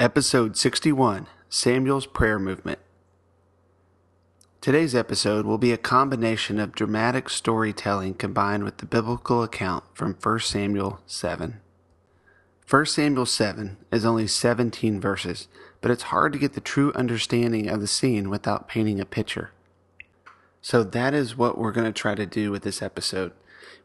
Episode 61 Samuel's Prayer Movement. Today's episode will be a combination of dramatic storytelling combined with the biblical account from 1 Samuel 7. 1 Samuel 7 is only 17 verses, but it's hard to get the true understanding of the scene without painting a picture. So that is what we're going to try to do with this episode.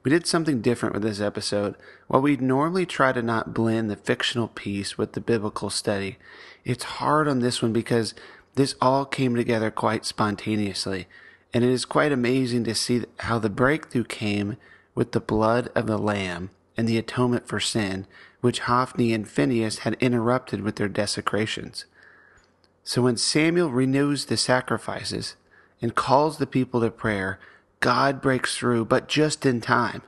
We did something different with this episode. While we normally try to not blend the fictional piece with the biblical study, it's hard on this one because this all came together quite spontaneously. And it is quite amazing to see how the breakthrough came with the blood of the Lamb and the atonement for sin, which Hophni and Phinehas had interrupted with their desecrations. So when Samuel renews the sacrifices and calls the people to prayer, God breaks through, but just in time.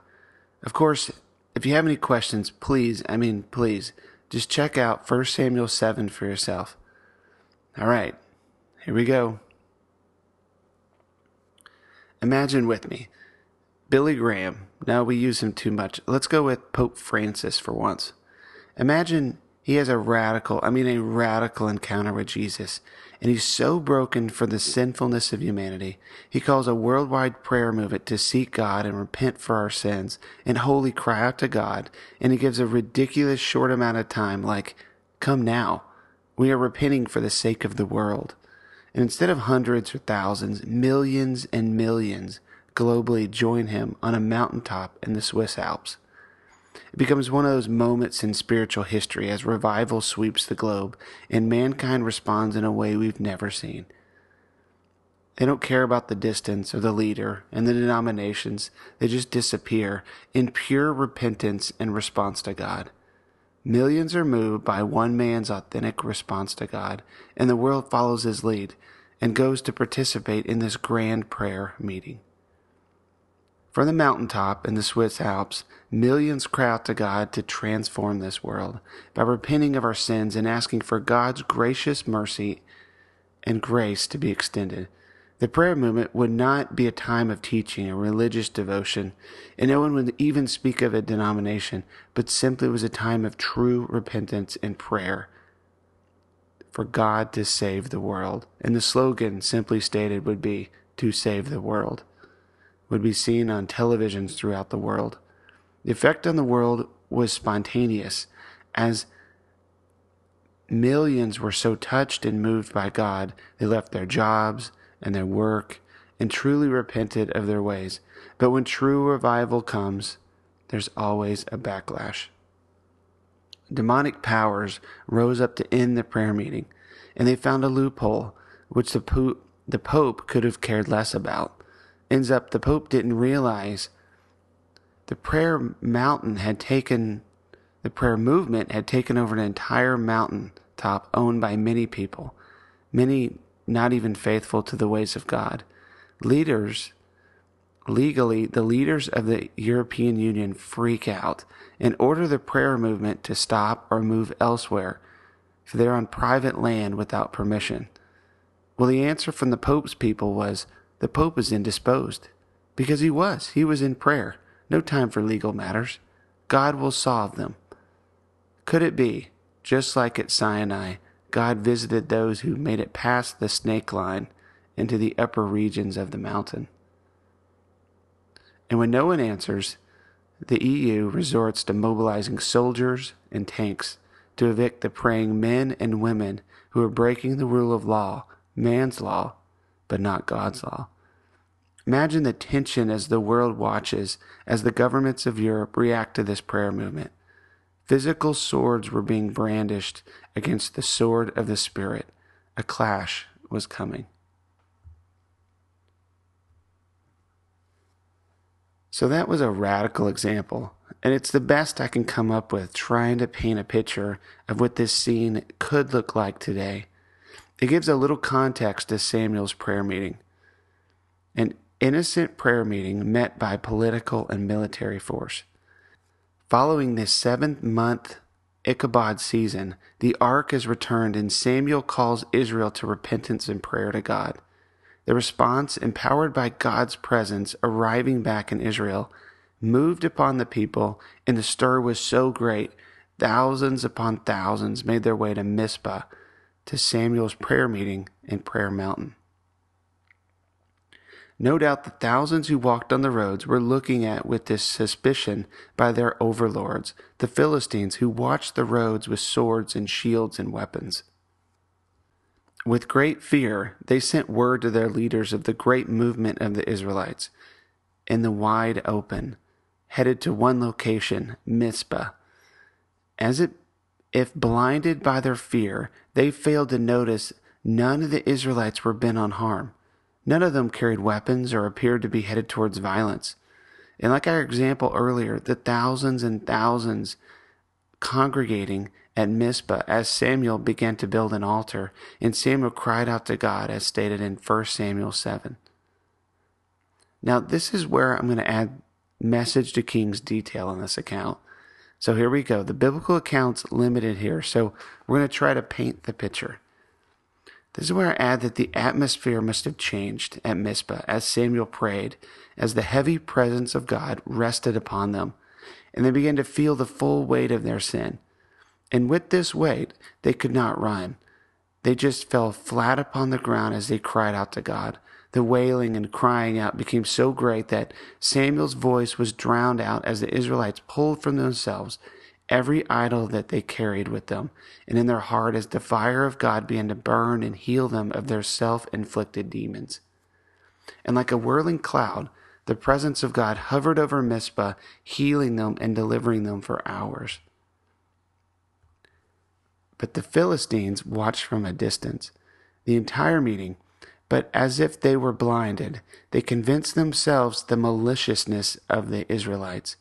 Of course, if you have any questions, please, I mean, please, just check out 1 Samuel 7 for yourself. All right, here we go. Imagine with me Billy Graham. Now we use him too much. Let's go with Pope Francis for once. Imagine he has a radical, I mean, a radical encounter with Jesus and he's so broken for the sinfulness of humanity. He calls a worldwide prayer movement to seek God and repent for our sins and wholly cry out to God. And he gives a ridiculous short amount of time, like, come now. We are repenting for the sake of the world. And instead of hundreds or thousands, millions and millions globally join him on a mountaintop in the Swiss Alps. It becomes one of those moments in spiritual history as revival sweeps the globe and mankind responds in a way we've never seen. They don't care about the distance or the leader and the denominations. They just disappear in pure repentance and response to God. Millions are moved by one man's authentic response to God, and the world follows his lead and goes to participate in this grand prayer meeting. From the mountaintop in the Swiss Alps, millions cry out to God to transform this world by repenting of our sins and asking for God's gracious mercy and grace to be extended. The prayer movement would not be a time of teaching or religious devotion, and no one would even speak of a denomination, but simply was a time of true repentance and prayer for God to save the world. And the slogan, simply stated, would be to save the world would be seen on televisions throughout the world. The effect on the world was spontaneous, as millions were so touched and moved by God, they left their jobs and their work and truly repented of their ways. But when true revival comes, there's always a backlash. Demonic powers rose up to end the prayer meeting, and they found a loophole which the, po- the Pope could have cared less about ends up the Pope didn't realize the prayer mountain had taken, the prayer movement had taken over an entire mountain top owned by many people, many not even faithful to the ways of God. Leaders, legally, the leaders of the European Union freak out and order the prayer movement to stop or move elsewhere, for they're on private land without permission. Well, the answer from the Pope's people was the Pope is indisposed. Because he was. He was in prayer. No time for legal matters. God will solve them. Could it be, just like at Sinai, God visited those who made it past the snake line into the upper regions of the mountain? And when no one answers, the EU resorts to mobilizing soldiers and tanks to evict the praying men and women who are breaking the rule of law, man's law, but not God's law. Imagine the tension as the world watches as the governments of Europe react to this prayer movement. Physical swords were being brandished against the sword of the Spirit. A clash was coming. So that was a radical example and it's the best I can come up with trying to paint a picture of what this scene could look like today. It gives a little context to Samuel's prayer meeting. An innocent prayer meeting met by political and military force. Following this seventh month Ichabod season, the ark is returned and Samuel calls Israel to repentance and prayer to God. The response, empowered by God's presence arriving back in Israel, moved upon the people, and the stir was so great, thousands upon thousands made their way to Mizpah, to Samuel's prayer meeting in Prayer Mountain. No doubt the thousands who walked on the roads were looking at with this suspicion by their overlords, the Philistines, who watched the roads with swords and shields and weapons. With great fear, they sent word to their leaders of the great movement of the Israelites in the wide open, headed to one location, Mizpah. As it, if blinded by their fear, they failed to notice none of the Israelites were bent on harm. None of them carried weapons or appeared to be headed towards violence. And like our example earlier, the thousands and thousands congregating at Mizpah as Samuel began to build an altar, and Samuel cried out to God as stated in 1 Samuel 7. Now, this is where I'm going to add message to Kings detail in this account. So here we go. The biblical account's limited here, so we're going to try to paint the picture. This is where I add that the atmosphere must have changed at Mizpah as Samuel prayed, as the heavy presence of God rested upon them, and they began to feel the full weight of their sin. And with this weight, they could not run. They just fell flat upon the ground as they cried out to God. The wailing and crying out became so great that Samuel's voice was drowned out as the Israelites pulled from themselves every idol that they carried with them, and in their heart as the fire of God began to burn and heal them of their self inflicted demons. And like a whirling cloud, the presence of God hovered over Mizpah, healing them and delivering them for hours. But the Philistines watched from a distance. The entire meeting, but as if they were blinded, they convinced themselves the maliciousness of the Israelites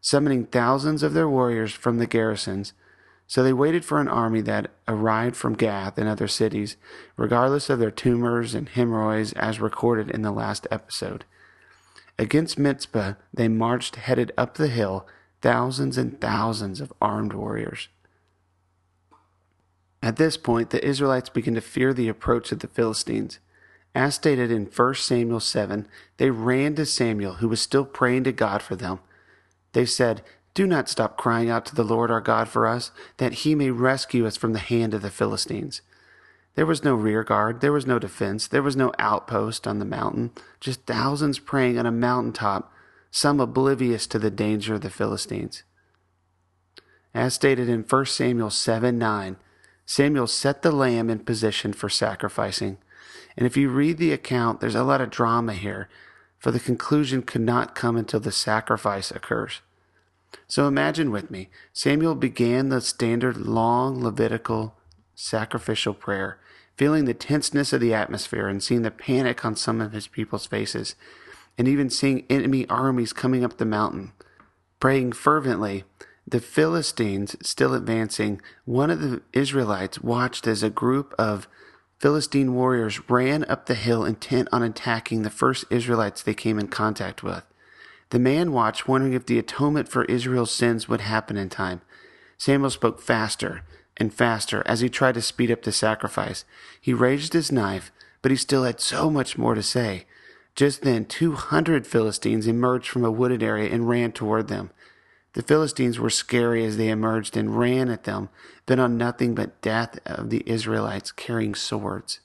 summoning thousands of their warriors from the garrisons. So they waited for an army that arrived from Gath and other cities, regardless of their tumors and hemorrhoids, as recorded in the last episode. Against Mizpah, they marched headed up the hill, thousands and thousands of armed warriors. At this point, the Israelites began to fear the approach of the Philistines. As stated in 1 Samuel 7, they ran to Samuel, who was still praying to God for them. They said, Do not stop crying out to the Lord our God for us, that he may rescue us from the hand of the Philistines. There was no rear guard, there was no defense, there was no outpost on the mountain, just thousands praying on a mountain top, some oblivious to the danger of the Philistines. As stated in 1 Samuel 7 9, Samuel set the lamb in position for sacrificing. And if you read the account, there's a lot of drama here for the conclusion could not come until the sacrifice occurs. So imagine with me, Samuel began the standard long Levitical sacrificial prayer, feeling the tenseness of the atmosphere and seeing the panic on some of his people's faces, and even seeing enemy armies coming up the mountain. Praying fervently, the Philistines still advancing, one of the Israelites watched as a group of Philistine warriors ran up the hill intent on attacking the first Israelites they came in contact with. The man watched, wondering if the atonement for Israel's sins would happen in time. Samuel spoke faster and faster as he tried to speed up the sacrifice. He raised his knife, but he still had so much more to say. Just then, 200 Philistines emerged from a wooded area and ran toward them. The Philistines were scary as they emerged and ran at them, bent on nothing but death of the Israelites carrying swords.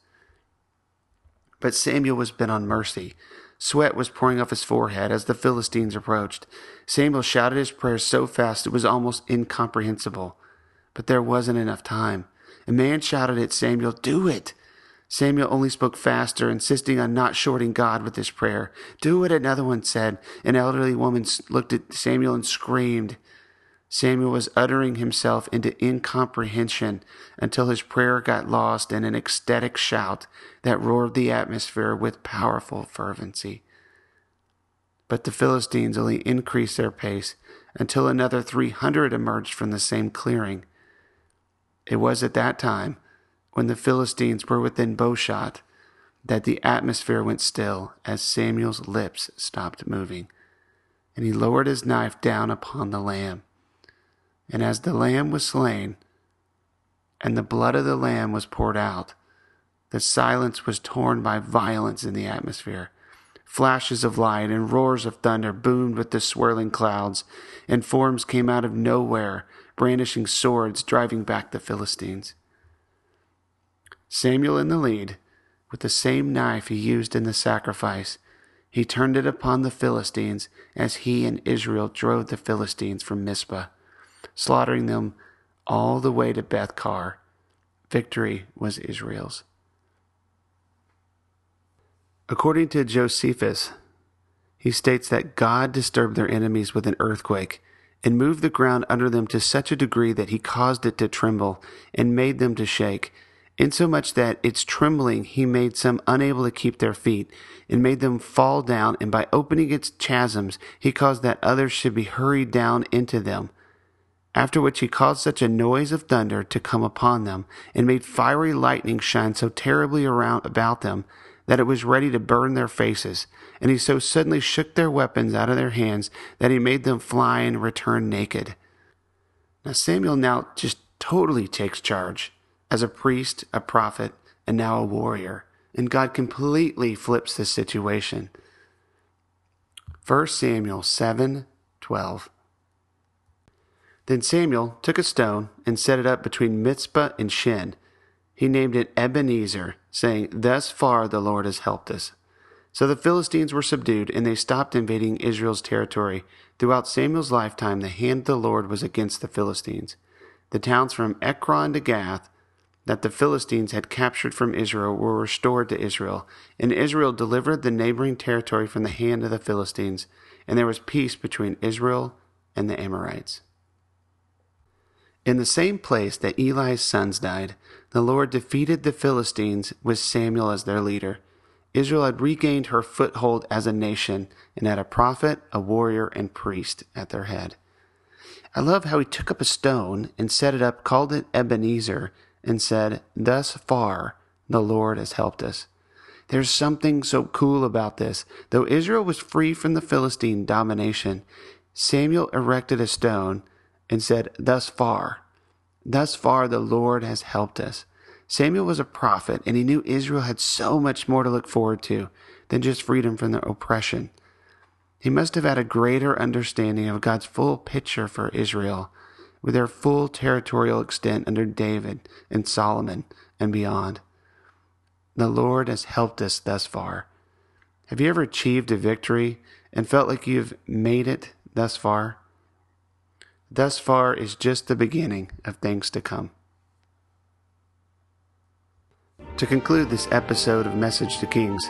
But Samuel was bent on mercy. Sweat was pouring off his forehead as the Philistines approached. Samuel shouted his prayers so fast it was almost incomprehensible. But there wasn't enough time. A man shouted at Samuel, Do it! Samuel only spoke faster, insisting on not shorting God with his prayer. Do it, another one said. An elderly woman looked at Samuel and screamed. Samuel was uttering himself into incomprehension until his prayer got lost in an ecstatic shout that roared the atmosphere with powerful fervency. But the Philistines only increased their pace until another 300 emerged from the same clearing. It was at that time, when the Philistines were within bowshot, that the atmosphere went still as Samuel's lips stopped moving. And he lowered his knife down upon the lamb. And as the lamb was slain, and the blood of the lamb was poured out, the silence was torn by violence in the atmosphere. Flashes of light and roars of thunder boomed with the swirling clouds, and forms came out of nowhere, brandishing swords, driving back the Philistines. Samuel in the lead, with the same knife he used in the sacrifice, he turned it upon the Philistines as he and Israel drove the Philistines from Mizpah, slaughtering them all the way to Beth Car. Victory was Israel's. According to Josephus, he states that God disturbed their enemies with an earthquake and moved the ground under them to such a degree that he caused it to tremble and made them to shake, insomuch that its trembling he made some unable to keep their feet, and made them fall down, and by opening its chasms he caused that others should be hurried down into them. After which he caused such a noise of thunder to come upon them, and made fiery lightning shine so terribly around about them, that it was ready to burn their faces. And he so suddenly shook their weapons out of their hands that he made them fly and return naked. Now Samuel now just totally takes charge as a priest, a prophet, and now a warrior. And God completely flips the situation. 1 Samuel 7 12. Then Samuel took a stone and set it up between Mizpah and Shen he named it Ebenezer, saying, Thus far the Lord has helped us. So the Philistines were subdued, and they stopped invading Israel's territory. Throughout Samuel's lifetime, the hand of the Lord was against the Philistines. The towns from Ekron to Gath that the Philistines had captured from Israel were restored to Israel, and Israel delivered the neighboring territory from the hand of the Philistines, and there was peace between Israel and the Amorites. In the same place that Eli's sons died, the Lord defeated the Philistines with Samuel as their leader. Israel had regained her foothold as a nation and had a prophet, a warrior, and priest at their head. I love how he took up a stone and set it up, called it Ebenezer, and said, Thus far the Lord has helped us. There's something so cool about this. Though Israel was free from the Philistine domination, Samuel erected a stone and said, Thus far, thus far the Lord has helped us. Samuel was a prophet, and he knew Israel had so much more to look forward to than just freedom from their oppression. He must have had a greater understanding of God's full picture for Israel, with their full territorial extent under David and Solomon and beyond. The Lord has helped us thus far. Have you ever achieved a victory and felt like you've made it thus far? thus far is just the beginning of things to come. To conclude this episode of Message to Kings,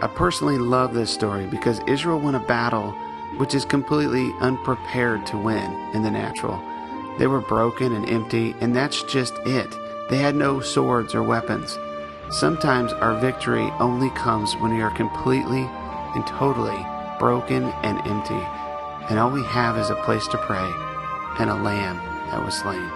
I personally love this story because Israel won a battle which is completely unprepared to win in the natural. They were broken and empty, and that's just it. They had no swords or weapons. Sometimes our victory only comes when we are completely and totally broken and empty, and all we have is a place to pray and a lamb that was slain.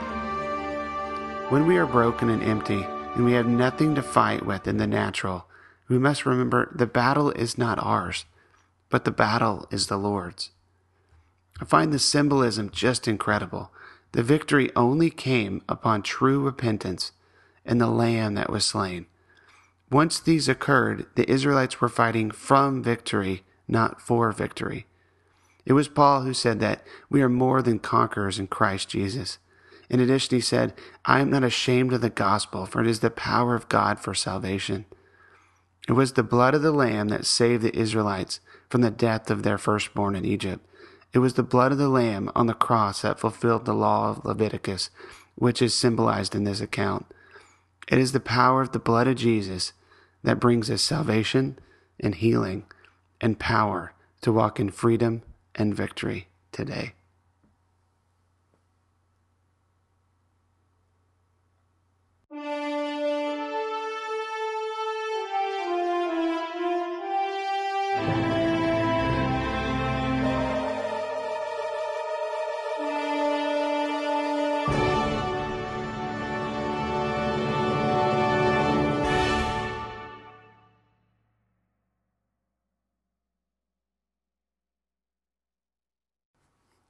When we are broken and empty, and we have nothing to fight with in the natural, we must remember the battle is not ours, but the battle is the Lord's. I find the symbolism just incredible. The victory only came upon true repentance and the lamb that was slain. Once these occurred, the Israelites were fighting from victory, not for victory. It was Paul who said that we are more than conquerors in Christ Jesus. In addition, he said, I am not ashamed of the gospel, for it is the power of God for salvation. It was the blood of the Lamb that saved the Israelites from the death of their firstborn in Egypt. It was the blood of the Lamb on the cross that fulfilled the law of Leviticus, which is symbolized in this account. It is the power of the blood of Jesus that brings us salvation and healing and power to walk in freedom and victory today.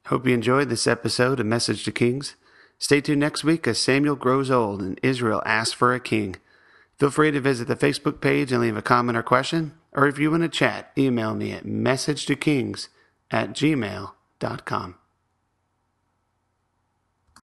Hope you enjoyed this episode of Message to Kings. Stay tuned next week as Samuel grows old and Israel asks for a king. Feel free to visit the Facebook page and leave a comment or question, or if you want to chat, email me at messagetokings at gmail.com.